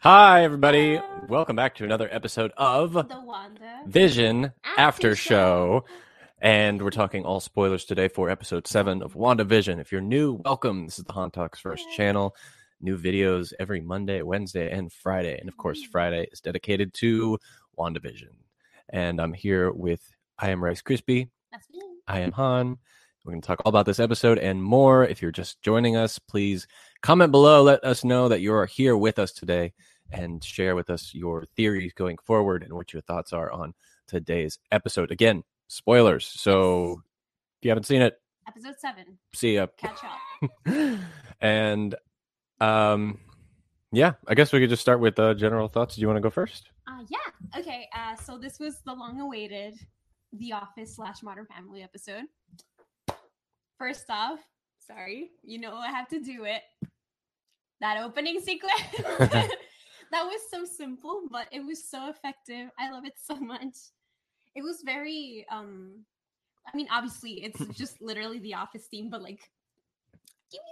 Hi, everybody. Welcome back to another episode of The Wanda. Vision After After Show. And we're talking all spoilers today for episode seven of WandaVision. If you're new, welcome. This is the Han Talks First Yay. channel. New videos every Monday, Wednesday, and Friday. And of course. Friday is dedicated to WandaVision. And I'm here with I am Rice Crispy. That's me. I am Han. We're going to talk all about this episode and more. If you're just joining us, please comment below. Let us know that you're here with us today and share with us your theories going forward and what your thoughts are on today's episode. Again, spoilers. So if you haven't seen it, Episode seven. see ya. Catch up. and um, yeah, I guess we could just start with uh, general thoughts. Do you want to go first? Uh, yeah. Okay. Uh, so this was the long-awaited The Office slash Modern Family episode. First off, sorry, you know I have to do it. That opening sequence. that was so simple, but it was so effective. I love it so much. It was very um I mean obviously it's just literally the office theme, but like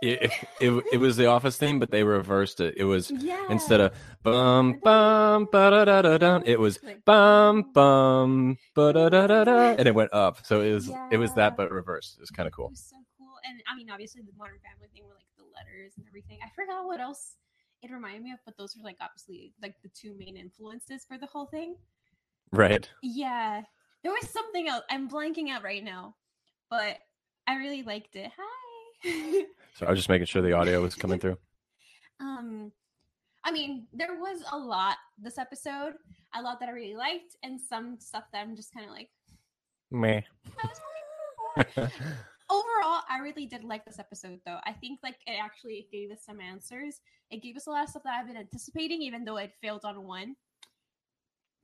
It, it, it, was the office theme, but they reversed it. It was yeah. instead of bum bum ba da da da dun, it was bum bum ba da da da da, and it went up. So it was it was that, but reversed. It was kind of It cool. was so cool. And I mean, obviously, the Modern Family thing were like the letters and everything. I forgot what else it reminded me of, but those were like obviously like the two main influences for the whole thing. Right. Yeah. There was something else. I'm blanking out right now, but I really liked it. Hi. So I was just making sure the audio was coming through. um, I mean, there was a lot this episode. A lot that I really liked, and some stuff that I'm just kind of like, Meh. I was hoping for more. overall i really did like this episode though i think like it actually gave us some answers it gave us a lot of stuff that i've been anticipating even though it failed on one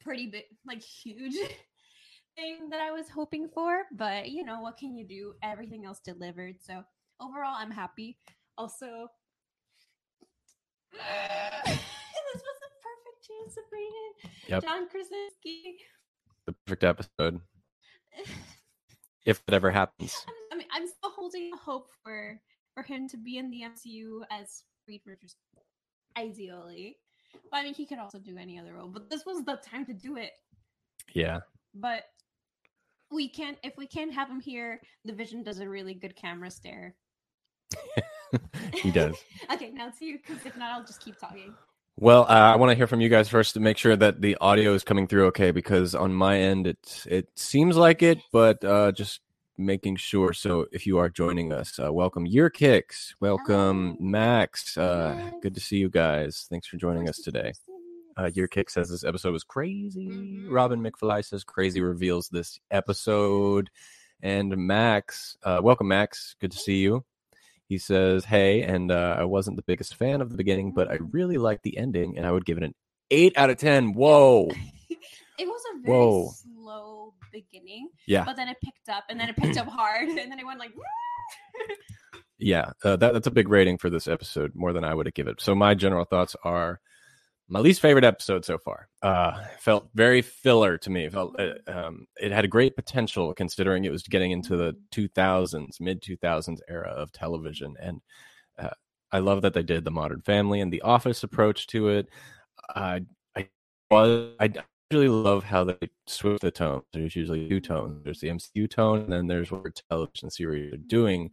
pretty big like huge thing that i was hoping for but you know what can you do everything else delivered so overall i'm happy also this was the perfect chance to bring in Yep. john krasinski the perfect episode, if it ever happens. I'm- I mean, I'm still holding hope for for him to be in the MCU as Reed Richards, ideally. But I mean, he could also do any other role. But this was the time to do it. Yeah. But we can't if we can't have him here. The Vision does a really good camera stare. he does. okay, now it's you, because if not, I'll just keep talking. Well, uh, I want to hear from you guys first to make sure that the audio is coming through okay. Because on my end, it it seems like it, but uh, just making sure. So if you are joining us, uh, welcome Year Kicks, welcome Hello. Max. Uh, good to see you guys. Thanks for joining us today. Uh, Year Kick says this episode was crazy. Mhm. Robin McFly says crazy reveals this episode. And Max, uh, welcome, Max. Good to see you. He says, Hey, and uh, I wasn't the biggest fan of the beginning, but I really liked the ending, and I would give it an 8 out of 10. Whoa. it was a very Whoa. slow beginning, Yeah. but then it picked up, and then it picked up hard, and then it went like. Yeah. Uh, that, that's a big rating for this episode, more than I would have given it. So, my general thoughts are my least favorite episode so far. Uh, felt very filler to me. Felt uh, um, it had a great potential considering it was getting into the 2000s, mid 2000s era of television, and uh, I love that they did the Modern Family and The Office approach to it. I I was I really love how they switch the tones. There's usually two tones. There's the MCU tone, and then there's what television series are doing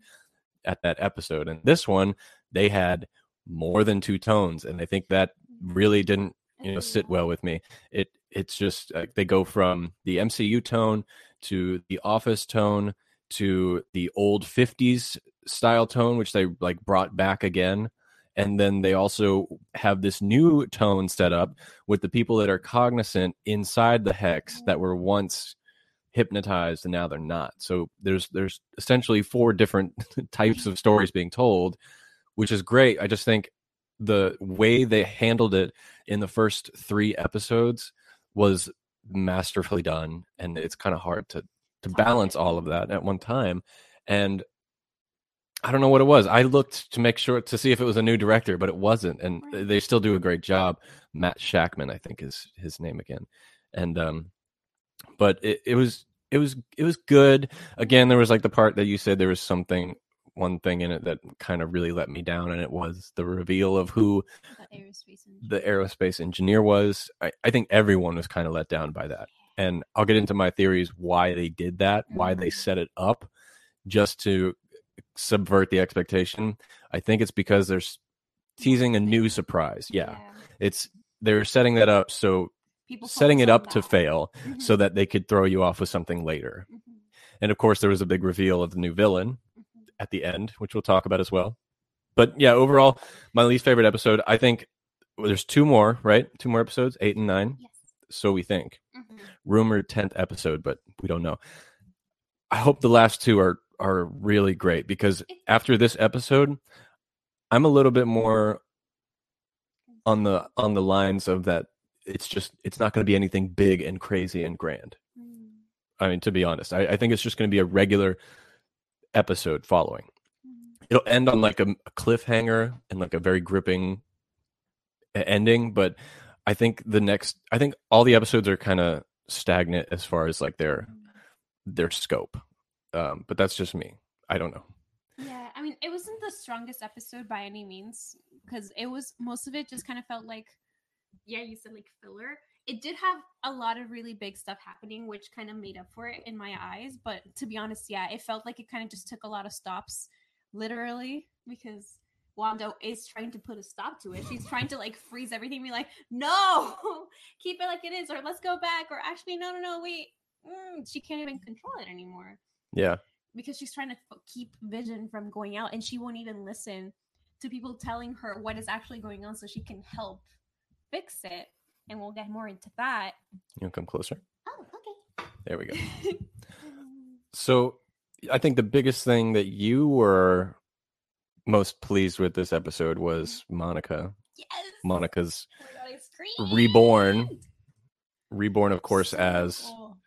at that episode. And this one, they had more than two tones, and I think that really didn't you know sit well with me. It it's just uh, they go from the mcu tone to the office tone to the old 50s style tone which they like brought back again. And then they also have this new tone set up with the people that are cognizant inside the hex that were once hypnotized and now they're not. So there's there's essentially four different types of stories being told which is great. I just think the way they handled it in the first three episodes was masterfully done and it's kind of hard to to balance all of that at one time and i don't know what it was. I looked to make sure to see if it was a new director but it wasn't and they still do a great job. Matt Shakman i think is his name again and um but it, it was it was it was good. Again there was like the part that you said there was something one thing in it that kind of really let me down, and it was the reveal of who The aerospace engineer. the aerospace engineer was. I, I think everyone was kind of let down by that. And I'll get into my theories why they did that, why they Mhm. set it up just to subvert the expectation. I think it's because they're teasing a new surprise. Yeah. It's they're setting that up so People setting it up to that. fail Mhm, so that they could throw you off with something later. mhm, And of course there was a big reveal of the new villain. At the end, which we'll talk about as well. But yeah, overall, my least favorite episode, I think well, there's two more, right? Two more episodes, 8 and 9. Yes. So we think. mhm. rumored 10th episode but we don't know i hope the last two are are really great because after this episode i'm a little bit more on the on the lines of that it's just it's not going to be anything big and crazy and grand Mm, i mean to be honest i, I think it's just going to be a regular episode following. It'll end on like a, a cliffhanger and like a very gripping ending but i think the next i think all the episodes are kind of stagnant as far as like their their scope. Um but that's just me. I don't know. Yeah, I mean, it wasn't the strongest episode by any means because it was most of it just kind of felt like, yeah, you said like filler. It did have a lot of really big stuff happening, which kind of made up for it in my eyes. But to be honest, yeah, it felt like it kind of just took a lot of stops, literally, because Wanda is trying to put a stop to it. She's trying to like freeze everything, be like, no, keep it like it is, or let's go back, or actually, no, no, no, wait. Mm, she can't even control it anymore yeah because she's trying to f- keep Vision from going out, and she won't even listen to people telling her what is actually going on, so she can help fix it. And we'll get more into that. you'll come closer Oh, okay. there we go so i think the biggest thing that you were most pleased with this episode was monica yes. monica's Oh God, reborn reborn of course So as cool.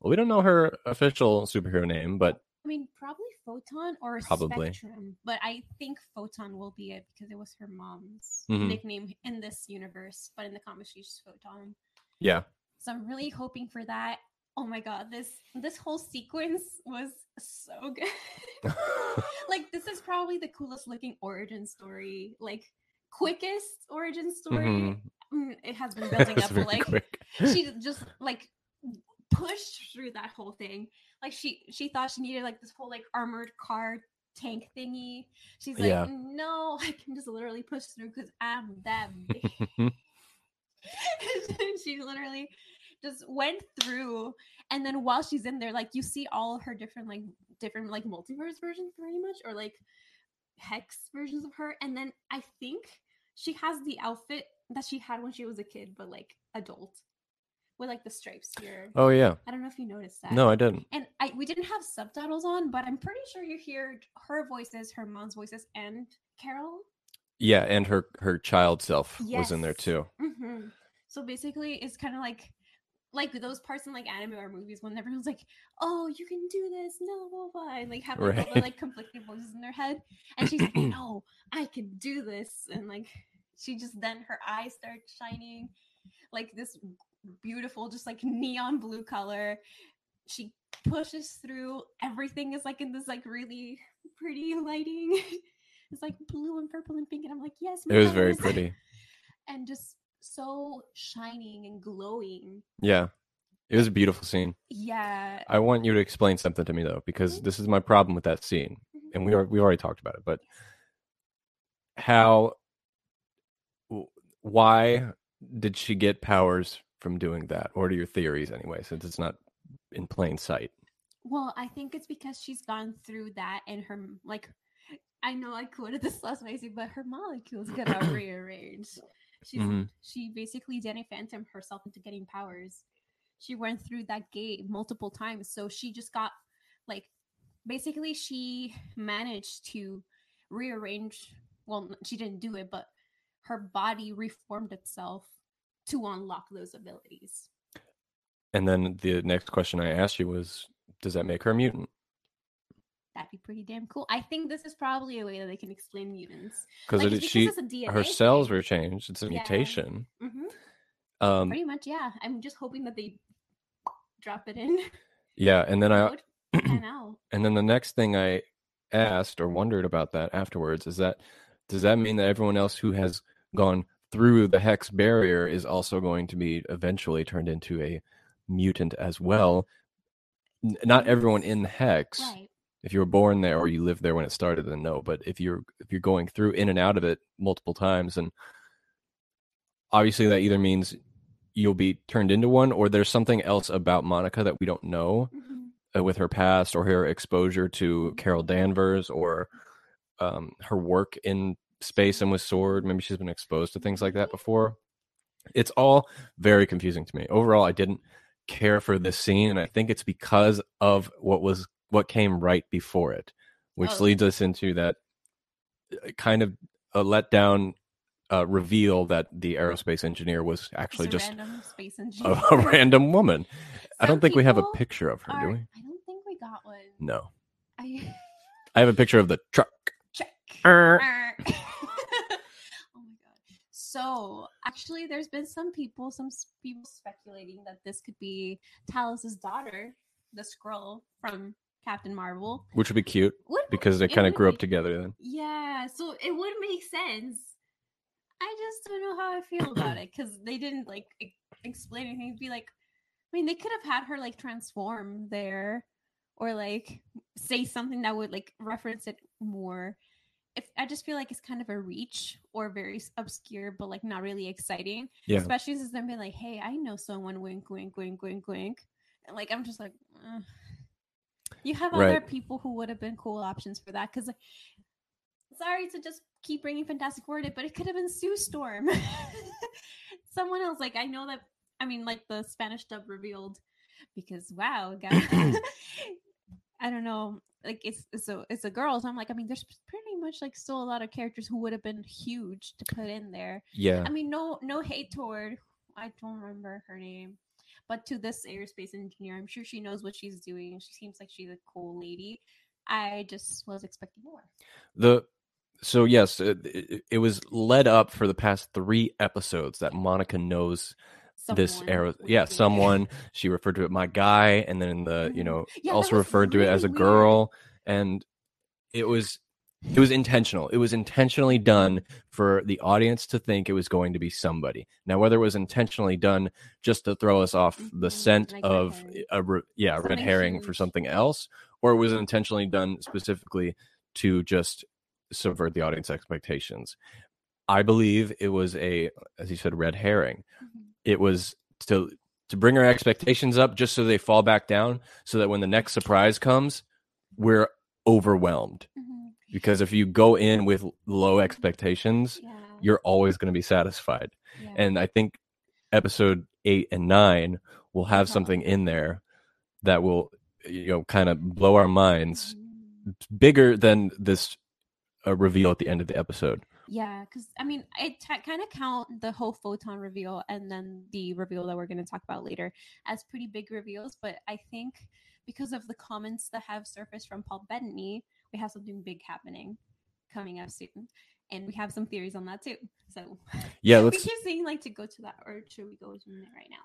well we don't know her official superhero name but I mean, probably Photon or Probably. Spectrum, but I think Photon will be it because it was her mom's Mhm. nickname in this universe. But in the comics, she's Photon. yeah So I'm really hoping for that. Oh my god, this this whole sequence was so good. like this is probably the coolest looking origin story, like quickest origin story. Mhm. Mm, it has been building up. very Like quick. she just like pushed through that whole thing. Like she she thought she needed like this whole like armored car tank thingy. She's like, Yeah. no, I can just literally push through because I'm that big. she literally just went through and then while she's in there like you see all her different like different like multiverse versions pretty much or like hex versions of her and then i think she has the outfit that she had when she was a kid but like adult with like the stripes here. Oh yeah. I don't know if you noticed that. No i didn't. And I we didn't have subtitles on, but I'm pretty sure you hear her voices, her mom's voices, and Carol. yeah and her her child self was in there Yes. too. Hmm So basically, it's kind of like like those parts in like anime or movies when everyone's like, "Oh, you can do this," no, blah, blah, and like have like all the like conflicting voices in their head, and she's like, "No, I can do this," and like she just then her eyes start shining, like this beautiful, just like neon blue color. She pushes through. Everything is like in this like really pretty lighting. it's like blue and purple and pink, and I'm like, yes, it was very pretty and just so shining and glowing. yeah it was a beautiful scene Yeah. i want you to explain something to me though because Mhm. this is my problem with that scene Mhm. and we are we already talked about it but how why did she get powers from doing that what are your theories anyway since it's not in plain sight Well, I think it's because she's gone through that and her like I know I quoted this last Macy, but her molecules got rearranged. She's Mhm. she basically Danny Phantom herself into getting powers. She went through that gate multiple times, so she just got like basically she managed to rearrange. Well, she didn't do it, but her body reformed itself to unlock those abilities. and then the next question i asked you was does that make her a mutant That'd be pretty damn cool. I think this is probably a way that they can explain mutants. because Like, it it's she it's a DNA her cells were changed it's a Yeah. mutation Mhm. um Pretty much, yeah. I'm just hoping that they drop it in. yeah and then i and then the next thing i asked or wondered about that afterwards is that does that mean that everyone else who has gone through the hex barrier is also going to be eventually turned into a mutant as well? N- Not everyone in the hex. Right. If you were born there or you lived there when it started, then no. But if you're if you're going through in and out of it multiple times, and obviously that either means you'll be turned into one, or there's something else about Monica that we don't know Mhm. uh, with her past or her exposure to Carol Danvers or um, her work in space and with Sword. Maybe she's been exposed to things like that before. It's all very confusing to me. Overall, I didn't care for this scene, and I think it's because of what was what came right before it, which Oh. leads us into that uh, kind of a letdown uh, reveal that the aerospace engineer was actually a just random space a, a random woman. I don't think we have a picture of her, do we? I don't think we got one. No. I I have a picture of the truck. Er. Arr. oh my god. So actually, there's been some people, some people speculating that this could be Talos's daughter, the Skrull from Captain Marvel. which would be cute Would because they kind of grew up together then. Yeah, so it would make sense. I just don't know how I feel about it because they didn't like e- explain anything. Be like, I mean, they could have had her like transform there, or like say something that would like reference it more. If I just feel like it's kind of a reach or very obscure, but like not really exciting. Yeah. Especially since them being like, "Hey, I know someone." Wink, wink, wink, wink, wink. And like I'm just like, "Ugh." you have other people who would have been cool options for that because sorry to just keep bringing Fantastic Four but it could have been Sue Storm. Someone else. Like I know that. I mean, like the Spanish dub revealed because wow, guys. I don't know. Like it's it's a it's a girl. So I'm like, I mean, there's pretty much like still a lot of characters who would have been huge to put in there. Yeah. I mean, no no hate toward I don't remember her name, but to this aerospace engineer, I'm sure she knows what she's doing. She seems like she's a cool lady. I just was expecting more. The so yes, it, it, was led up for the past three episodes that Monica knows Someone arrow. would Yeah, someone. She referred to it my guy, and then the you know Yeah, also referred to it as a really weird. girl, and it was it was intentional. It was intentionally done for the audience to think it was going to be somebody. Now, whether it was intentionally done just to throw us off the Mhm, scent like of a yeah red Something herring for something else, or it was intentionally done specifically to just subvert the audience expectations. I believe it was a, as you said, red herring. Mhm. It was to to bring our expectations up, just so they fall back down, so that when the next surprise comes, we're overwhelmed. Mhm. Because if you go in with low expectations, Yeah. you're always going to be satisfied. yeah. And I think episode eight and nine will have Uh-huh. something in there that will, you know, kind of blow our minds Mhm. bigger than this uh, reveal at the end of the episode. Yeah, because I mean, I t- kind of count the whole photon reveal and then the reveal that we're going to talk about later as pretty big reveals. But I think because of the comments that have surfaced from Paul Bettany, we have something big happening coming up soon, and we have some theories on that too. So Yeah, we let's. keep saying like to go to that, or should we go to it right now?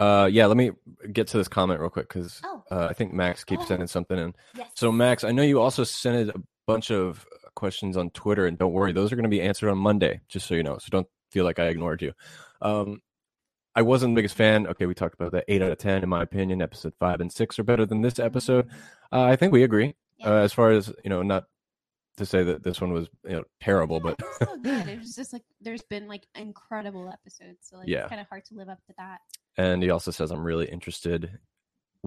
Uh, yeah, let me get to this comment real quick because Oh. uh, I think Max keeps Oh. sending something in. Yes. So, Max, I know you also sent a bunch of questions on Twitter, and don't worry, those are going to be answered on Monday, just so you know. So don't feel like I ignored you. Um, I wasn't the biggest fan. Okay, we talked about that. Eight out of ten, in my opinion. Episode five and six are better than this episode. Uh, I think we agree. Yeah. Uh, as far as you know, not to say that this one was you know terrible, Yeah, but it's so good. It's just like there's been like incredible episodes, so like Yeah. it's kind of hard to live up to that. and he also says I'm really interested.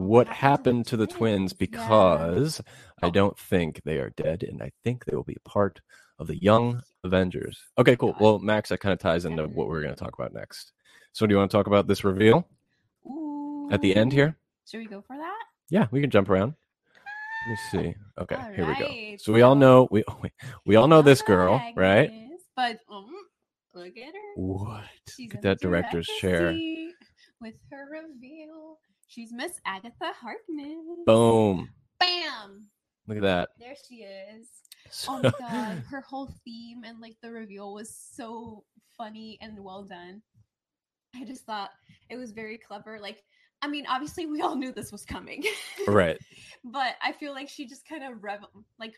What happened to the twins? Because I don't think they are dead, and I think they will be a part of the Young Avengers. Okay, cool. Well, Max, that kind of ties into what we're going to talk about next. So, do you want to talk about this reveal Ooh. at the end here? Should we go for that? Yeah, we can jump around. Let me see. Okay, here we go. So we all know we we all know this girl, right? But um, look at her. What? She's Look at that director's chair. With her reveal. She's Miss Agatha Harkness. Boom! Bam! Look at that. There she is. Oh my god, her whole theme and like the reveal was so funny and well done. I just thought it was very clever. Like I mean, obviously, we all knew this was coming, right. but I feel like she just kind of revel, like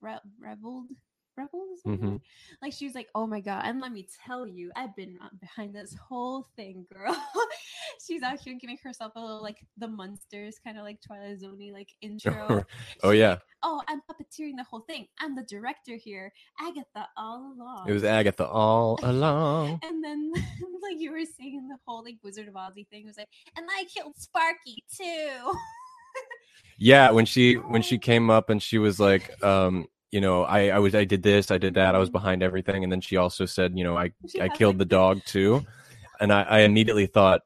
re- reveled, reveled. Is that the Mhm. Like she was like, "Oh my god!" And let me tell you, I've been behind this whole thing, girl. She's out here giving herself a little like the monsters, kind of like Twilight Zone like intro. oh She's yeah, like, oh, I'm puppeteering the whole thing. I'm the director here, Agatha, all along. it was Agatha all along. And then, like you were saying, the whole like Wizard of Ozzy thing was like, and I killed Sparky too. Yeah, when she when she came up and she was like, um, you know, I I was I did this, I did that, I was behind everything, and then she also said, you know, I I killed the dog too, and I I immediately thought,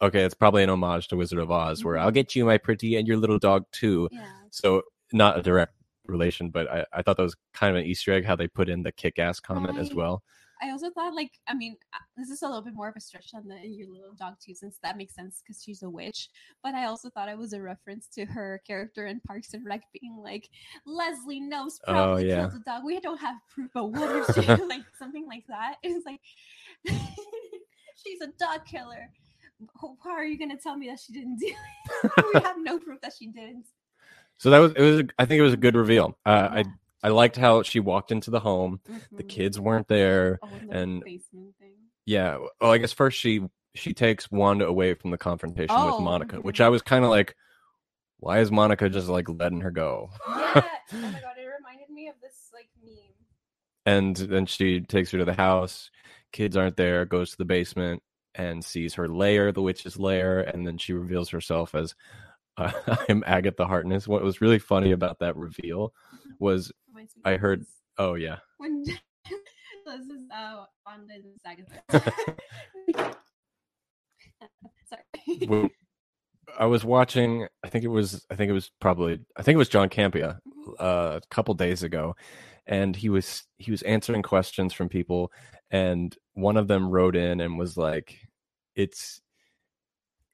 okay, it's probably an homage to Wizard of Oz, where I'll get you my pretty and your little dog too. Yeah. So not a direct relation, but I I thought that was kind of an Easter egg how they put in the kick ass comment as well. I also thought, like, I mean, uh, this is a little bit more of a stretch on the your little dog too, since that makes sense because she's a witch. But I also thought it was a reference to her character in Parks and Rec being like, Leslie Knope Oh, probably yeah. killed the dog. We don't have proof, but what if she like something like that? It's like she's a dog killer. Wh- How are you gonna tell me that she didn't do it? we have no proof that she didn't. So that was it was I think it was a good reveal. Uh, Yeah. I liked how she walked into the home. The Mhm. kids weren't there. Oh, and the. Yeah. Well, I guess first she she takes Wanda away from the confrontation Oh, with Monica, which. I was kind of like, why is Monica just like letting her go? Yeah. oh my god, it reminded me of this like meme. And then she takes her to the house. Kids aren't there. Goes to the basement and sees her lair, the witch's lair, and then she reveals herself as uh, I'm Agatha Harkness. What was really funny about that reveal was, Me I heard- oh yeah, when this is uh Wanda and Agatha. Sorry. I was watching, I think it was, I think it was probably, I think it was John Campea uh, a couple days ago, and he was he was answering questions from people, and one of them wrote in and was like, "It's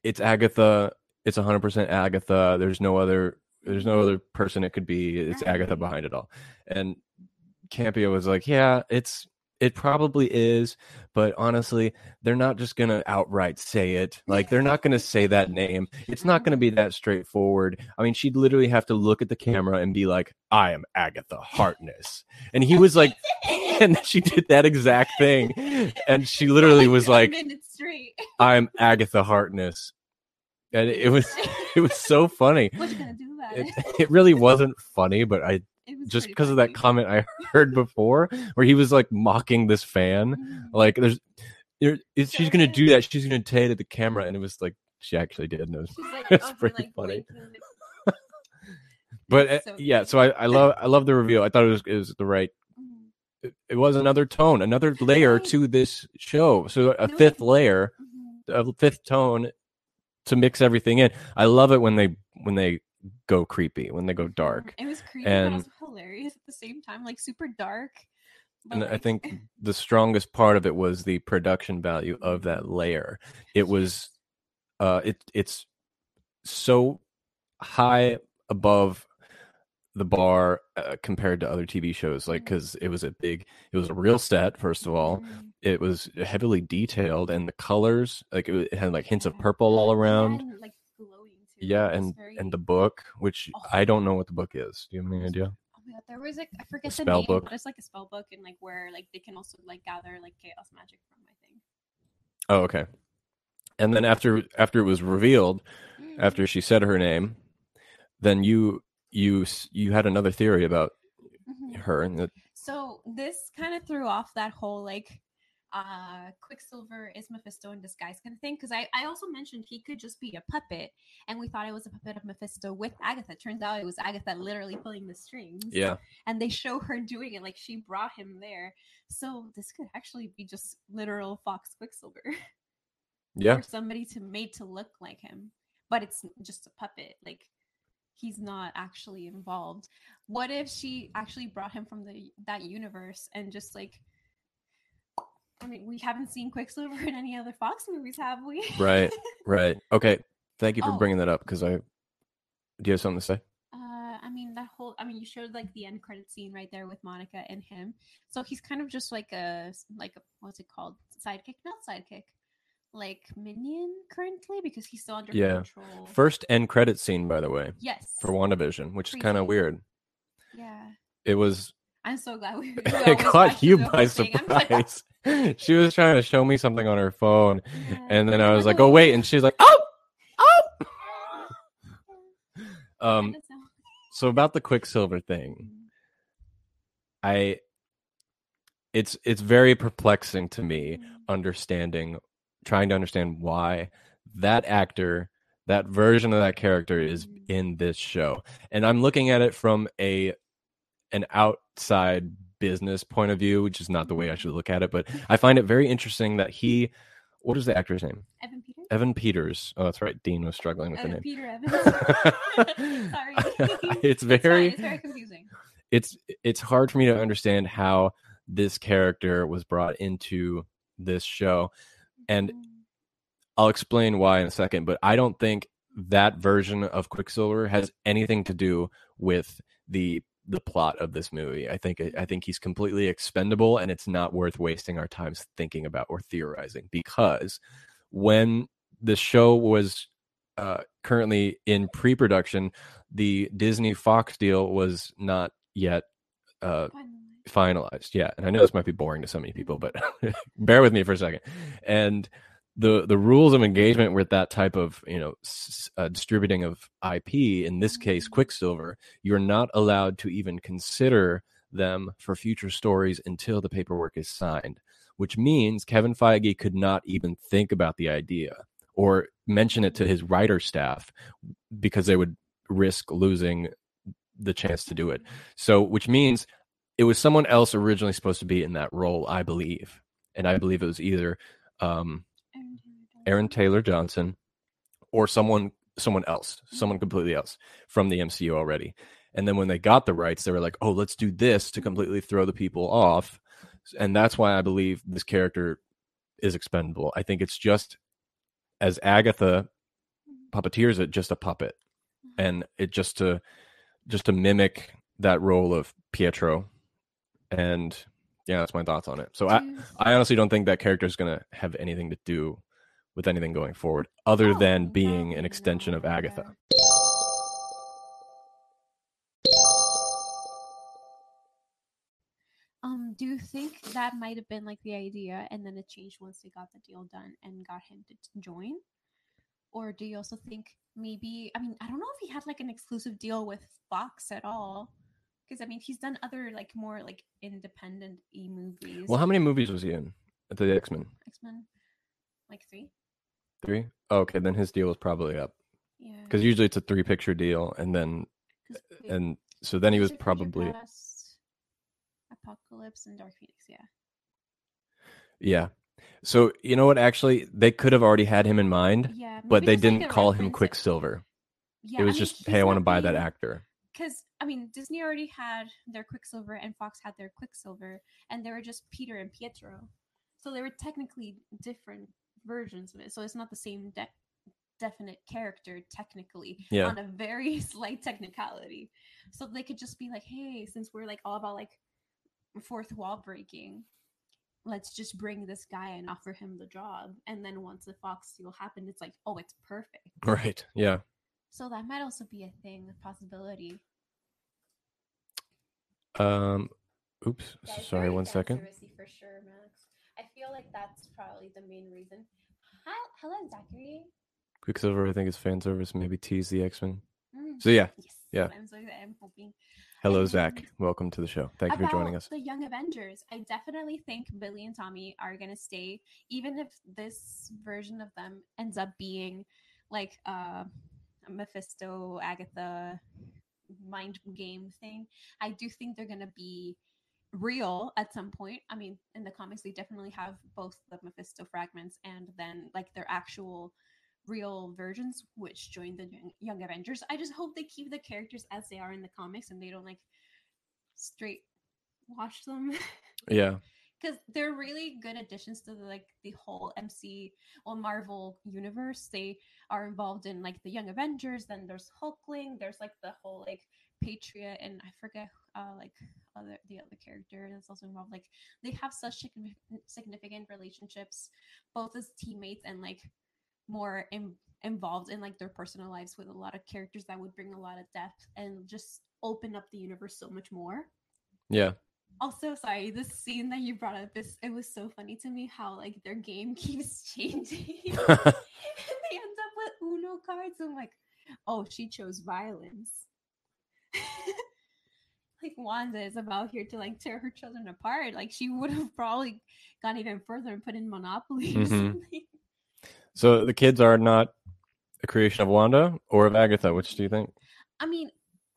it's Agatha, it's hundred percent Agatha. There's no other, there's no other person it could be. It's Agatha behind it all." And Campea was like, "Yeah, it's." It probably is, but honestly, they're not just gonna outright say it. Like they're not gonna say that name. It's not gonna be mm-hmm. that straightforward. I mean, she'd literally have to look at the camera and be like, "I am Agatha Harkness," and he was like, and she did that exact thing, and she literally was like, "I'm Agatha Harkness," and it was it was so funny. What you gonna do about It, it? it really wasn't funny, but I just because of that comment I heard before, where he was like mocking this fan Mhm. like there's there, if she's gonna do that she's gonna say it to the camera and it was like she actually did and it was like, it's over, pretty like, funny. but uh, so yeah so I, I love i love the reveal i thought it was it was the right Mhm. it, it was another tone another layer to this show so a No, fifth layer Mhm. a fifth tone to mix everything in i love it when they when they go creepy when they go dark It was creepy, And- but also hilarious at the same time, like super dark. and i think the strongest part of it was the production value of that layer it was uh it it's so high above the bar uh, compared to other tv shows like because it was a big it was a real set first of all Mhm. it was heavily detailed and the colors like it, had like hints of purple all around and, like. Yeah and very- and the book which Oh. i don't know what the book is do you have any idea Oh my god, there was like I forget the spell name, book? but it's like a spell book and like where like they can also like gather like chaos magic from. I think. oh okay and then after after it was revealed Mm. after she said her name then you you you had another theory about Mhm. her and that So this kind of threw off that whole like uh Quicksilver is Mephisto in disguise kind of thing because I I also mentioned he could just be a puppet and we thought it was a puppet of Mephisto with Agatha. Turns out it was Agatha literally pulling the strings. yeah And they show her doing it like she brought him there. So this could actually be just literal Fox Quicksilver yeah or somebody to made to look like him, but it's just a puppet. Like he's not actually involved. What if she actually brought him from the that universe and just like I mean, we haven't seen Quicksilver in any other Fox movies, have we? Right. right okay thank you for Oh. bringing that up because i do you have something to say Uh, I mean that whole. I mean, you showed like the end credit scene right there with Monica and him. So he's kind of just like a like a what's it called sidekick? Not sidekick. like minion currently because he's still under Yeah. control. First end credit scene, by the way, yes. for WandaVision, which is kind of weird. Yeah. It was I'm so glad we. it caught you by. Like, surprise. she was trying to show me something on her phone, yeah. and then I was like, "Oh wait!" and she's like, "Oh, oh." Um. So about the Quicksilver thing, I. It's it's very perplexing to me understanding, trying to understand why that actor, that version of that character is Mhm. in this show, and I'm looking at it from a an outside business point of view, which is not the way I should look at it, but I find it very interesting that he, what is the actor's name? Evan Peters. Evan Peters. Oh, that's right. Dean was struggling with Evan the Peter Evans. Sorry. it's It's very It's very confusing. it's it's hard for me to understand how this character was brought into this show and Mm. I'll explain why in a second, but I don't think that version of Quicksilver has anything to do with the the plot of this movie. I think I think he's completely expendable and it's not worth wasting our time thinking about or theorizing because when the show was uh, currently in pre-production, the Disney Fox deal was not yet uh, finalized. Yeah, and I know this might be boring to so many people, but bear with me for a second. And the the rules of engagement with that type of you know uh, distributing of IP, in this case Quicksilver, you're not allowed to even consider them for future stories until the paperwork is signed. Which means Kevin Feige could not even think about the idea or mention it to his writer staff because they would risk losing the chance to do it. So, which means it was someone else originally supposed to be in that role, I believe, and I believe it was either um, Aaron Taylor Johnson or someone someone else, someone completely else from the MCU already. And then when they got the rights, they were like, "Oh, let's do this to completely throw the people off," and that's why I believe this character is expendable. I think it's just as Agatha puppeteers it, just a puppet, mm-hmm. and it just to just to mimic that role of Pietro, and yeah, that's my thoughts on it. So I, I honestly don't think that character is going to have anything to do with anything going forward, other Oh, than being an extension of Agatha. Um, do you think that might have been like the idea and then it changed once they got the deal done and got him to join? Or do you also think maybe, I mean, I don't know if he had like an exclusive deal with Fox at all. Because I mean, he's done other like more like independent e movies. Well, how many movies was he in? The X Men X Men? Like three? Three. Oh, okay, then his deal was probably up Yeah. because usually it's a three picture deal, and then we- uh, and so then he was probably Apocalypse and Dark Phoenix, yeah. yeah. So you know what? Actually, they could have already had him in mind, Yeah. but they didn't a call him Quicksilver. Yeah, it was just, hey, I want to buy that actor. Because I mean, Disney already had their Quicksilver and Fox had their Quicksilver, and they were just Peter and Pietro, so they were technically different versions of it. So it's not the same de- definite character technically Yeah. on a very slight technicality. So they could just be like, hey, since we're like all about like fourth wall breaking. Let's just bring this guy and offer him the job. And then once the Fox deal happened, it's like, oh, it's perfect. Right. Yeah. So that might also be a thing, a possibility. Um. Oops. Yeah, Sorry. very One fan second. servicey for sure, Max. I feel like that's probably the main reason. Hi, hello, Zachary. Quicksilver, I think, is fan service. Maybe tease the X Men. Mm, So yeah. Yes, yeah. I'm so excited. I'm hoping. Hello, Zach. Welcome to the show. Thank you for joining about us. The Young Avengers. I definitely think Billy and Tommy are gonna stay, even if this version of them ends up being like uh, a Mephisto, Agatha mind game thing. I do think they're gonna be real at some point. I mean, in the comics, they definitely have both the Mephisto fragments and then like their actual real versions, which join the Young- Young Avengers. I just hope they keep the characters as they are in the comics and they don't like straight wash them. Yeah. because they're really good additions to the, like the whole MC or Marvel universe. They are involved in like the Young Avengers. Then there's Hulkling. There's like the whole like Patriot and I forget uh like other the other character that's also involved. Like they have such significant relationships, both as teammates and like more in, involved in like their personal lives with a lot of characters that would bring a lot of depth and just open up the universe so much more. Yeah. Also, sorry, this scene that you brought up is it was so funny to me how like their game keeps changing. they end up with Uno cards. I'm like, oh, she chose violence. like Wanda is about here to like tear her children apart. Like she would have probably gone even further and put in Monopoly or Mhm. So the kids are not a creation of Wanda or of Agatha. Which do you think? I mean,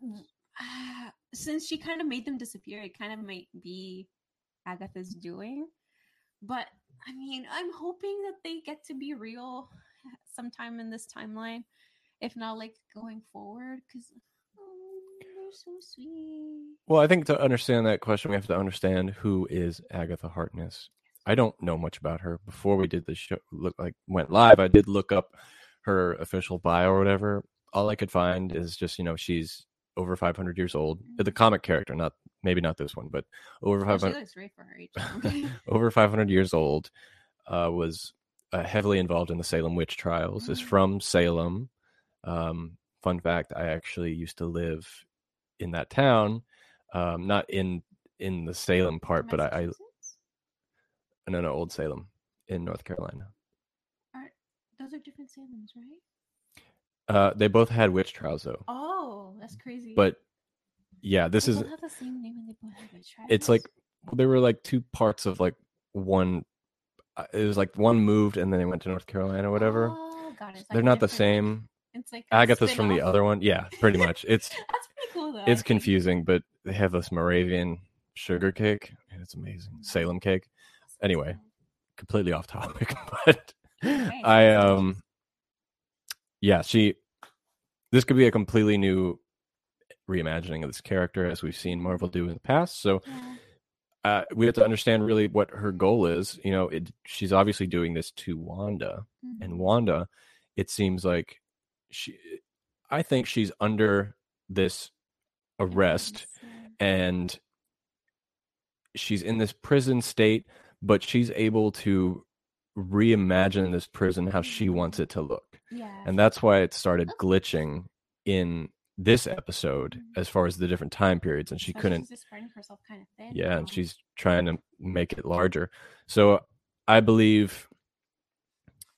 uh, since she kind of made them disappear, it kind of might be Agatha's doing. But I mean, I'm hoping that they get to be real sometime in this timeline, if not like going forward, because so sweet. Well, I think to understand that question, we have to understand who is Agatha Harkness. I don't know much about her. Before we did the show, look like went live, I did look up her official bio or whatever. All I could find is just you know she's over 500 years old. The comic character, not maybe not this one, but over Oh, 500 looks great for her age. over 500 years old. Uh, was uh, heavily involved in the Salem witch trials. Is Mm. from Salem. Um, fun fact: I actually used to live in that town, um, not in in the Salem part, but I, I no no Old Salem in North Carolina. Are, those are different Salems, right? Uh, they both had witch trials though, Oh, that's crazy. but yeah, this They is have the same name and they both have witch trials. it's like there were like two parts of like one. uh, It was like one moved and then they went to North Carolina or whatever. Oh, got it. It's They're like not the same. It's like Agatha's from the other one. Yeah, pretty much. It's That's pretty cool though. It's confusing, but they have this Moravian sugar cake and it's amazing. Salem cake. Anyway, completely off topic, but Okay. I um yeah, she this could be a completely new reimagining of this character as we've seen Marvel do in the past. So Yeah. uh, we have to understand really what her goal is. You know, it, she's obviously doing this to Wanda, and Mhm. Wanda, it seems like she, I think she's under this arrest and she's in this prison state, but she's able to reimagine this prison how she wants it to look. Yeah. And that's why it started glitching in this episode Mhm. as far as the different time periods and she So couldn't She's just herself kind of thin. yeah, and she's trying to make it larger. So I believe,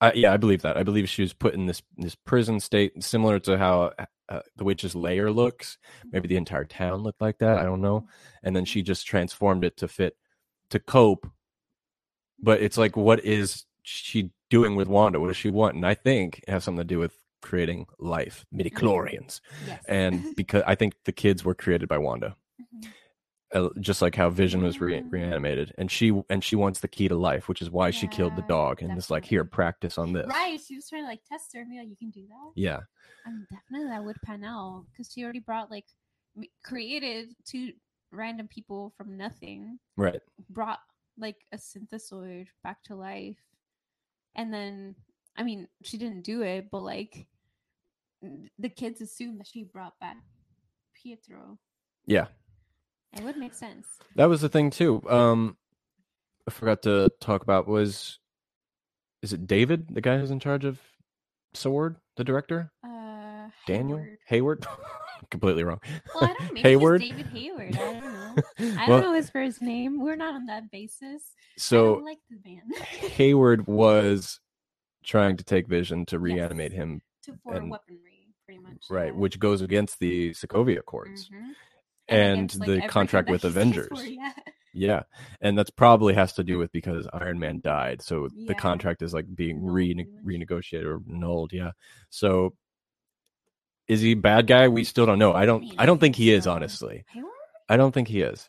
I, yeah, I believe that. I believe she was put in this this prison state, similar to how uh, the witch's lair looks. Maybe the entire town looked like that. I don't know. And then she just transformed it to fit to cope. But it's like, what is she doing with Wanda? What does she want? And I think it has something to do with creating life, midichlorians. Yes. And because I think the kids were created by Wanda Mhm. Uh, just like how Vision was re- Mm. reanimated, and she and she wants the key to life, which is why she killed the dog and is like, here, practice on this. Right. She was trying to like test her and be like, you can do that. Yeah, I mean, definitely that would pan out because she already brought like created two random people from nothing, right. brought like a synthezoid back to life, and then I mean, she didn't do it, but like the kids assume that she brought back Pietro. Yeah, It would make sense. that was the thing too. Um, I forgot to talk about was, is it David, the guy who's in charge of Sword, the director? Uh, Daniel Hayward. Hayward. Completely wrong. Well, I don't know. Hayward. David Hayward. I don't know. I well, don't know his first name. We're not on that basis. I so like the man. Hayward was trying to take Vision to reanimate Yes. him, to for and- weaponry, pretty much. right, yeah. which goes against the Sokovia Accords. Mhm. And against, the contract with he stands for, Avengers. yeah. Yeah, and that's probably has to do with because Iron Man died, so the contract is like being rene- renegotiated or nulled. Yeah, so is he a bad guy? We still don't know. I don't. I don't think he is honestly. I don't think he is.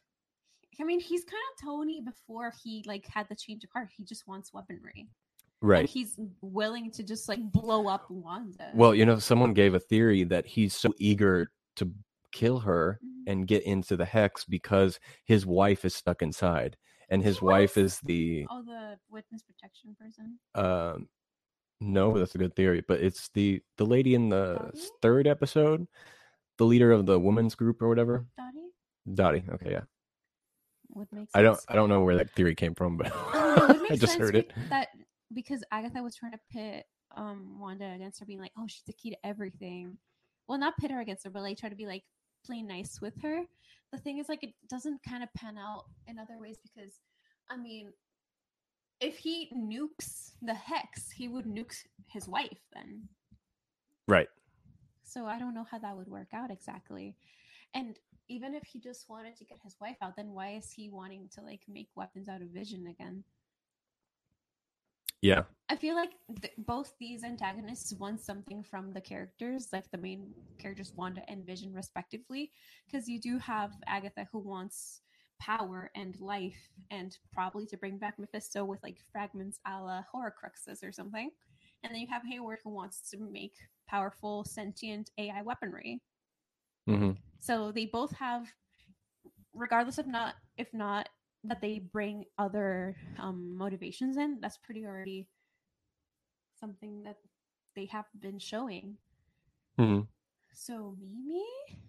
I mean, he's kind of Tony before he like had the change of heart. He just wants weaponry, and Right. he's willing to just like blow up Wanda. Well, you know, someone gave a theory that he's so eager to kill her Mhm. and get into the hex because his wife is stuck inside, and his wife is the Oh, the witness protection person. um no that's a good theory but it's the the lady in the Dottie? third episode the leader of the women's group or whatever Dottie dottie okay yeah would make sense. i don't i don't know where that theory came from but Oh, no, i just heard it That because Agatha was trying to pit um Wanda against her, being like, "Oh, she's the key to everything." Well, not pit her against her, but like try to be like play nice with her. The thing is, like, it doesn't kind of pan out in other ways because, I mean, if he nukes the hex, he would nuke his wife then. right So I don't know how that would work out exactly. And even if he just wanted to get his wife out, then why is he wanting to like make weapons out of Vision again? Yeah I feel like th- both these antagonists want something from the characters, like the main characters Wanda and Vision, respectively. Because you do have Agatha who wants power and life, and probably to bring back Mephisto with like fragments a la Horcruxes or something. And then you have Hayward who wants to make powerful sentient AI weaponry. hmm So they both have, regardless of not if not that they bring other um, motivations in. That's pretty already something that they have been showing. hmm So maybe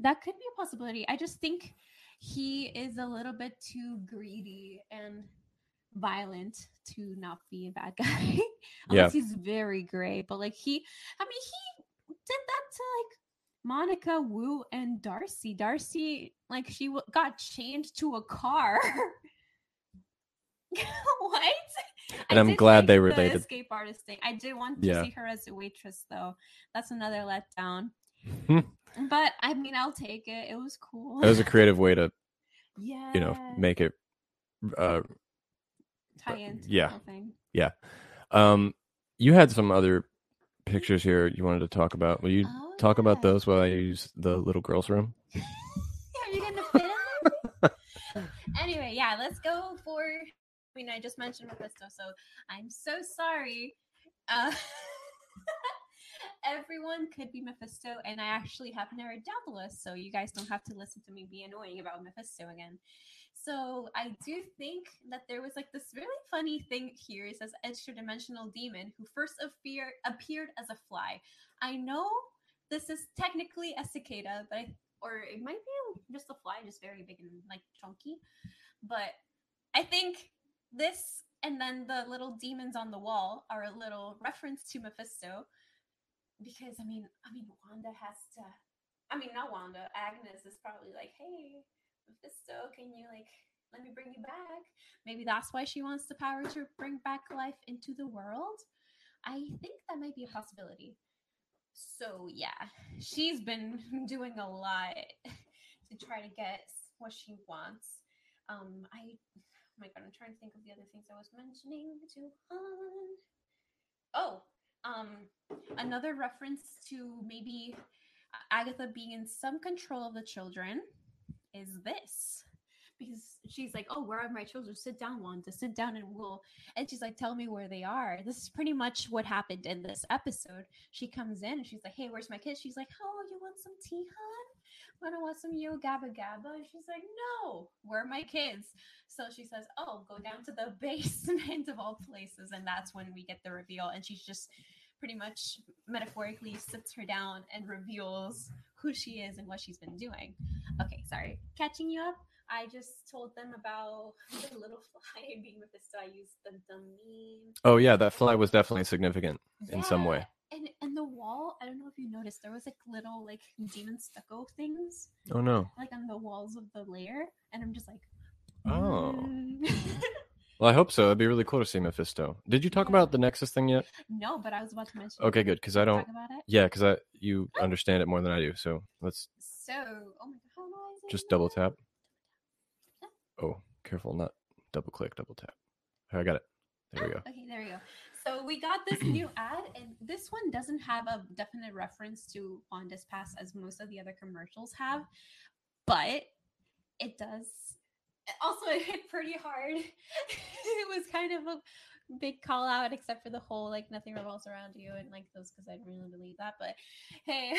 that could be a possibility. I just think he is a little bit too greedy and violent to not be a bad guy. Unless he's very great, But like he I mean he did that to like Monica, Wu, and Darcy. Darcy, like she w- got chained to a car. what? And I I'm glad like they the related. escape artist thing. I did want to Yeah. see her as a waitress, though. That's another letdown. Hmm. but I mean, I'll take it. It was cool. That was a creative way to, yeah, you know, make it. Uh, tie into yeah. the thing. um, you had some other pictures here you wanted to talk about. Will you Oh, talk about those while I use the little girl's room? Are you gonna fit in there? anyway, yeah, let's go for. I mean, I just mentioned Mephisto, so I'm so sorry. Uh, everyone could be Mephisto, and I actually have the so you guys don't have to listen to me be annoying about Mephisto again. So I do think that there was like this really funny thing here. It says extra dimensional demon who first appear, appeared as a fly. I know this is technically a cicada, but I or it might be just a fly, just very big and like chunky. But I think this and then the little demons on the wall are a little reference to Mephisto. Because I mean, I mean, Wanda has to. I mean, not Wanda. Agnes is probably like, "Hey, Mephisto, can you like let me bring you back?" Maybe that's why she wants the power to bring back life into the world. I think that might be a possibility. So yeah, she's been doing a lot to try to get what she wants. Um, I oh my god, I'm trying to think of the other things I was mentioning to Han. Oh, um, another reference to maybe Agatha being in some control of the children is this. Because she's like, Oh, where are my children? Sit down, Wanda, sit down and we'll and she's like, Tell me where they are. This is pretty much what happened in this episode. She comes in and she's like, Hey, where's my kids? She's like, Oh, you want some tea, hon? Wanna want some yo gabba gabba? And she's like, No, where are my kids? So she says, Oh, go down to the basement of all places. And that's when we get the reveal. And she's just pretty much metaphorically sits her down and reveals who she is and what she's been doing. Okay, sorry. Catching you up. I just told them about the little fly being Mephisto. I used the, the meme. Oh yeah, that fly was definitely significant in some way. And and the wall, I don't know if you noticed, there was like little like demon stucco things Oh no. like on the walls of the lair, and I'm just like, Oh. Mm. Well, I hope so. It'd be really cool to see Mephisto. Did you talk about the Nexus thing yet? no, but I was about to mention. Okay, good, because I don't. talk about it. Yeah, because I you understand it more than I do. So let's So, oh my god, how do I just double tap. Oh, careful, not double click, double tap. I got it. There we Ah, go. Okay, there we go. So we got this new ad, and this one doesn't have a definite reference to Wanda's past as most of the other commercials have, but it does. Also, it hit pretty hard. it was kind of a big call out, except for the whole like nothing revolves around you and like those because I didn't really believe that. But hey,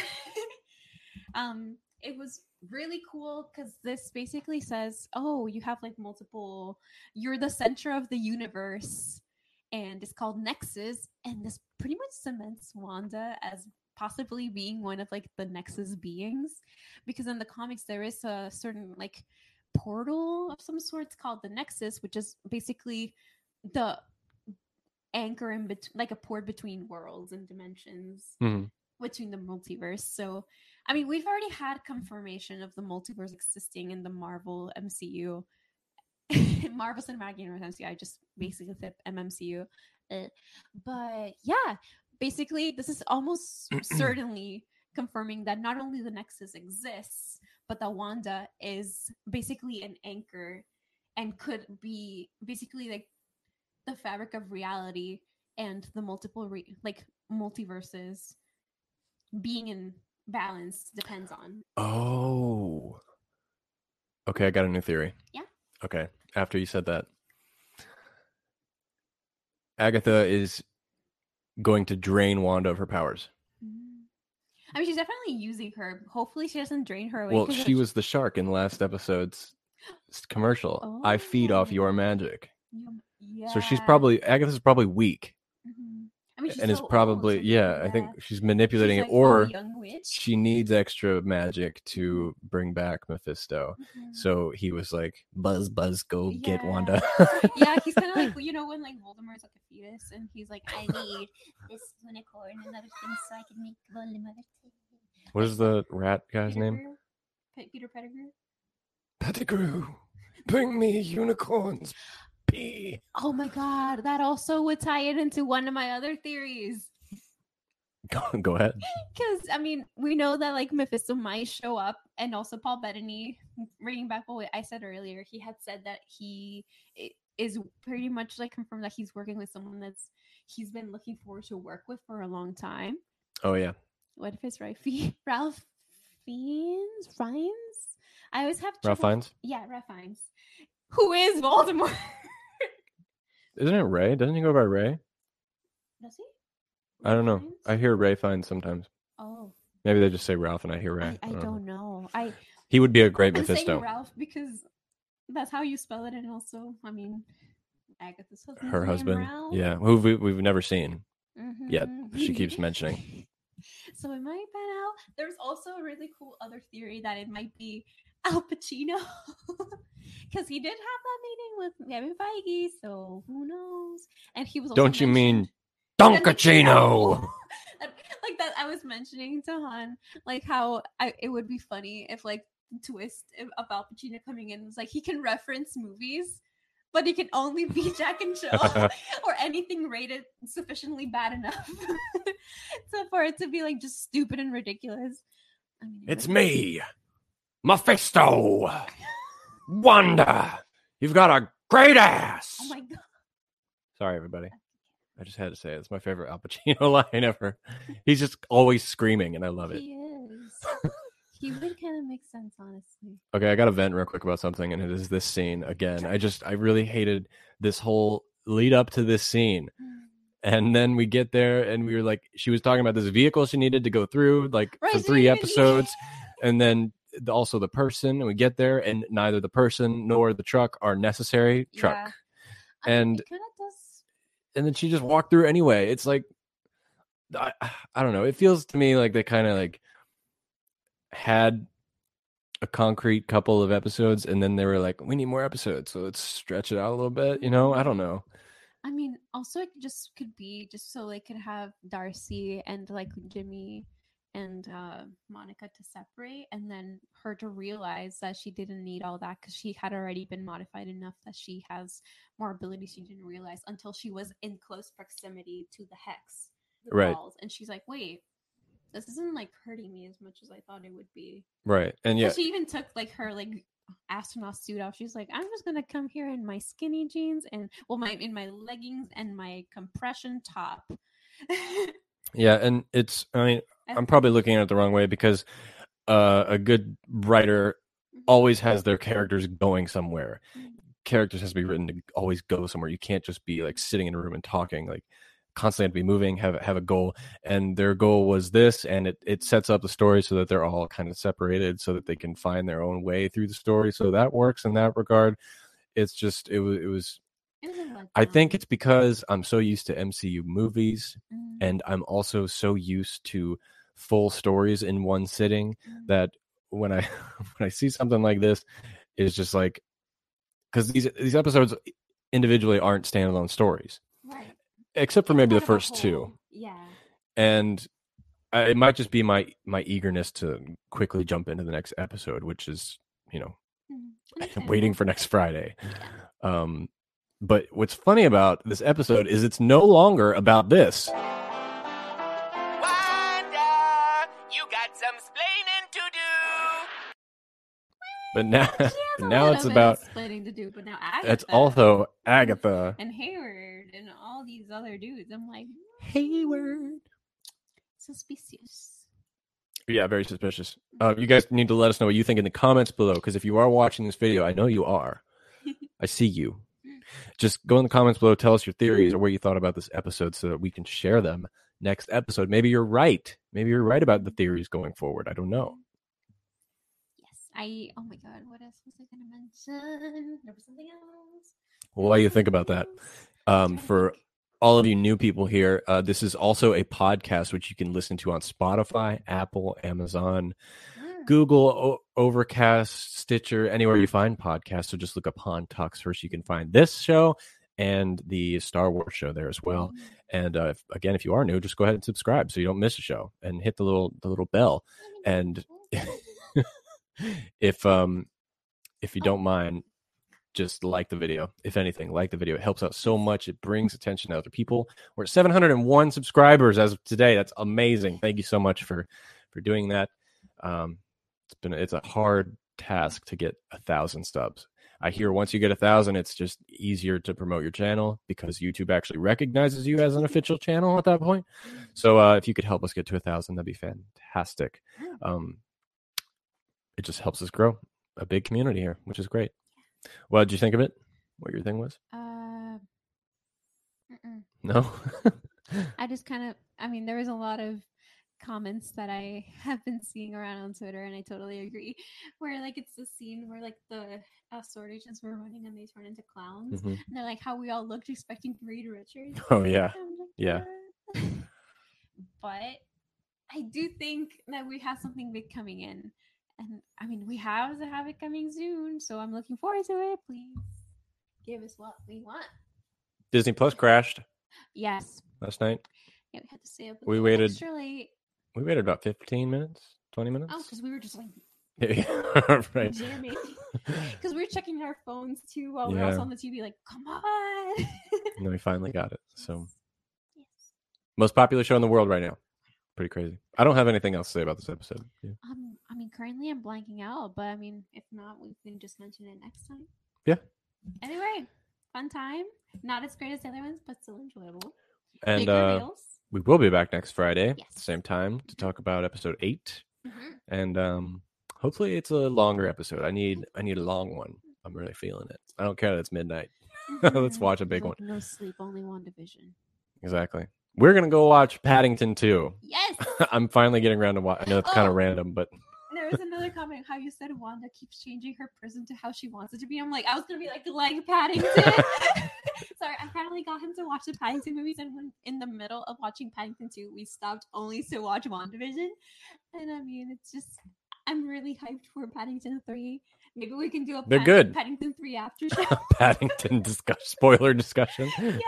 um, it was really cool because this basically says, oh, you have like multiple, you're the center of the universe, and it's called Nexus, and this pretty much cements Wanda as possibly being one of like the Nexus beings, because in the comics there is a certain like portal of some sorts called the Nexus, which is basically the anchor in between, like a port between worlds and dimensions Mhm. between the multiverse. So, I mean, we've already had confirmation of the multiverse existing in the Marvel MCU. Marvel Cinematic Universe MCU. I just basically said MMCU. Uh, but yeah, basically, this is almost certainly confirming that not only the Nexus exists, but the Wanda is basically an anchor and could be basically like the fabric of reality and the multiple re- like multiverses being in balance depends on. Oh. Okay, I got a new theory. Yeah. Okay. After you said that, Agatha is going to drain Wanda of her powers. I mean, she's definitely using her. Hopefully, she doesn't drain her away. Well, she was the shark in last episode's commercial. I feed off oh. your Oh. magic. Yeah. So she's probably Agatha's probably weak. I mean, she's and is so old, probably so yeah. I think she's She's manipulating like, it, or she needs extra magic to bring back Mephisto. Mhm. So he was like, "Buzz, buzz, go get Wanda." yeah, he's kind of like you know when like Voldemort's like a fetus, and he's like, I need this unicorn and other things so I can make Voldemort. what is the rat guy's Peter name? Pe- Peter Pettigrew. Pettigrew, bring me unicorns. P. Oh my god, that also would tie it into one of my other theories. Go, go ahead. Because I mean, we know that like Mephisto might show up, and also Paul Bettany, bringing back what I said earlier, he had said that he is pretty much like confirmed that he's working with someone that's he's been looking forward to work with for a long time. Oh yeah, What if it's Ralph Ralph Fiennes? Fiennes? I always have Ralph Fiennes. Yeah, Ralph Fiennes. Who is Voldemort? Isn't it Ray? Doesn't he go by Ray? Does he? I don't know. I hear Ray Fiennes sometimes. Oh, Maybe they just say Ralph and I hear Ray. I, I don't know. don't know. I He would be a great I'm Mephisto. Ralph because that's how you spell it, and also, I mean, Agatha's husband's Her husband. Ralph. Yeah, who we, we've never seen. yet, Mhm. she keeps mentioning. so it might pan out. There's also a really cool other theory that it might be Al Pacino because he did have that meeting with Kevin Feige. So who knows? And he was. Don't you mean mentioned- Dunkaccino? Like that i was mentioning to han like how I, it would be funny if like twist al pacino coming in was like he can reference movies but he can only be jack and jill or anything rated sufficiently bad enough so for it to be like just stupid and ridiculous I mean, It's me, Mephisto. Wanda, you've got a great ass. oh my god Sorry, everybody. I just had to say it. It's my favorite Al Pacino line ever. He's just always screaming, and I love it. he is he would kind of make sense honestly Okay, I got to vent real quick about something, and it is this scene again. I just, I really hated this whole lead up to this scene. Mm. And then we get there, and we were like, she was talking about this vehicle she needed to go through, like Right, for three episodes, and then the- also the person. And we get there, and neither the person nor the truck are necessary. Truck, Yeah. And- it kind of does and then she just walked through anyway. It's like, I, I don't know. It feels to me like they kind of like had a concrete couple of episodes, and then they were like, we need more episodes, so let's stretch it out a little bit. You know, I don't know. I mean, also it just could be just so they could have Darcy and like Jimmy and uh, Monica to separate, and then her to realize that she didn't need all that because she had already been modified enough that she has more abilities she didn't realize until she was in close proximity to the hex Right. walls, and she's like, "Wait, this isn't like hurting me as much as I thought it would be." Right. And Yeah. yeah, She even took like her like astronaut suit off. She's like, I'm just gonna come here in my skinny jeans and well my in my leggings and my compression top. yeah, and it's. I mean, I'm probably looking at it the wrong way because uh, a good writer always has their characters going somewhere. Characters has to be written to always go somewhere. You can't just be like sitting in a room and talking. Like constantly have to be moving, have have a goal, and their goal was this, and it it sets up the story so that they're all kind of separated, so that they can find their own way through the story. So that works in that regard. It's just it was it was. It was a letdown. I think it's because I'm so used to MCU movies, Mm, and I'm also so used to full stories in one sitting mm, that when I when I see something like this, is just like because these these episodes individually aren't standalone stories, right. except for It's maybe the first two. Yeah. and I, it might just be my my eagerness to quickly jump into the next episode, which is you know Mm, waiting for next Friday. Yeah. Um, but what's funny about this episode is it's no longer about this. But now, She has a now it's about splitting to do, but now Agatha it's also Agatha. and Hayward and all these other dudes. I'm like Hayward. suspicious. Yeah, very suspicious. Uh, you guys need to let us know what you think in the comments below because if you are watching this video, I know you are. I see you. Just go in the comments below, tell us your theories or what you thought about this episode so that we can share them next episode. Maybe you're right. Maybe you're right about the theories going forward. I don't know. I. Oh my god, what else was I gonna mention? There was something else. What do you think about that? Um, for all of you new people here, uh, this is also a podcast which you can listen to on Spotify, Apple, Amazon, Mm, Google, o- Overcast, Stitcher, anywhere you find podcasts. So just look up Han Talks first. You can find this show and the Star Wars show there as well. mm. And uh, if, again, if you are new, just go ahead and subscribe so you don't miss a show and hit the little the little bell. And if um if you don't mind, just like the video. If anything, like the video. It helps out so much. It brings attention to other people. We're at 701 subscribers as of today. That's amazing. Thank you so much for for doing that. Um, it's been it's a hard task to get a thousand subs. I hear once you get a thousand, it's just easier to promote your channel because YouTube actually recognizes you as an official channel at that point. So uh, if you could help us get to a thousand, that'd be fantastic. Um, it just helps us grow a big community here, which is great. What did you think of it? What your thing was? Uh. No. I just kind of, I mean, there was a lot of comments that I have been seeing around on Twitter, and I totally agree. Where like it's the scene where like the uh, SWORD agents were running and they turn into clowns, Mhm. and they're like how we all looked expecting Reed Richards. Oh yeah. Like, Yeah. But I do think that we have something big coming in, and I mean we have have it coming soon, so I'm looking forward to it. Please give us what we want. Disney Plus crashed Yes. last night. Yeah, we had to stay up. We waited- extra late. We waited about 15 minutes, 20 minutes. Oh, because we were just like Yeah, right. Because we were checking our phones too while we were also on the TV. Like, come on. and then we finally got it. So, Yes. most popular show in the world right now. Pretty crazy. I don't have anything else to say about this episode. Yeah. Um, I mean, currently I'm blanking out, but I mean, if not, we can just mention it next time. Yeah. Anyway, fun time. Not as great as the other ones, but still enjoyable. And Big uh, reveals. we will be back next Friday, Yes. same time, to talk about episode eight. Mhm. And um, hopefully, it's a longer episode. I need I need a long one. I'm really feeling it. I don't care that it's midnight. Let's Mhm. watch a big Like, one. No sleep, only WandaVision. Exactly. We're gonna go watch Paddington 2. Yes. I'm finally getting around to watch. I know it's kind Oh. of random, but There was another comment how you said Wanda keeps changing her prison to how she wants it to be. I'm like, I was gonna be like, like Paddington. Sorry, I finally got him to watch the Paddington movies, and when in the middle of watching Paddington 2, we stopped only to watch WandaVision. And I mean, it's just, I'm really hyped for Paddington 3. Maybe we can do a They're Pad- good. Paddington 3 after show. Paddington discuss spoiler discussion. yes, mean,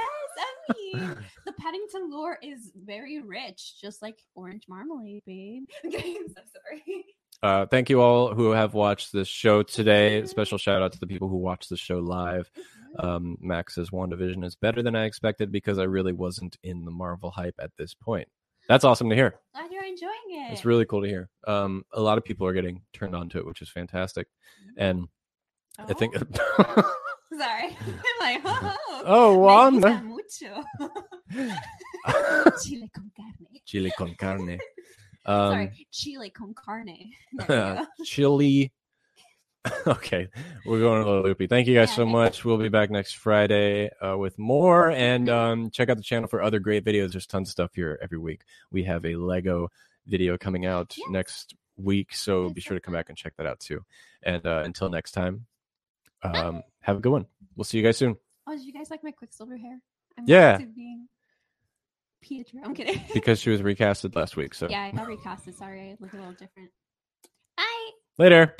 the Paddington lore is very rich, just like orange marmalade, babe. I'm so sorry. Uh, thank you all who have watched this show today. Special shout out to the people who watched the show live. Um, Max says WandaVision is better than I expected because I really wasn't in the Marvel hype at this point. That's awesome to hear. Glad you're enjoying it. It's really cool to hear. Um, a lot of people are getting turned on to it, which is fantastic. And I think, Oh, sorry. I'm like, oh, oh, Wanda, mucho. Chile con carne. chili con carne. Um, sorry, chile con carne. There we go. chili okay, we're going a little loopy. Thank you guys Yeah, so much. We'll be back next Friday uh, with more, and um, check out the channel for other great videos. There's tons of stuff here every week. We have a Lego video coming out Yes. next week, so be sure to come back and check that out too. And uh, until next time. Um, have a good one. We'll see you guys soon. Oh, did you guys like my Quicksilver hair? I'm Yeah. back to being Pietro. I'm kidding. Because she was recasted last week. So yeah, I got recasted. Sorry, I look a little different. Bye. later.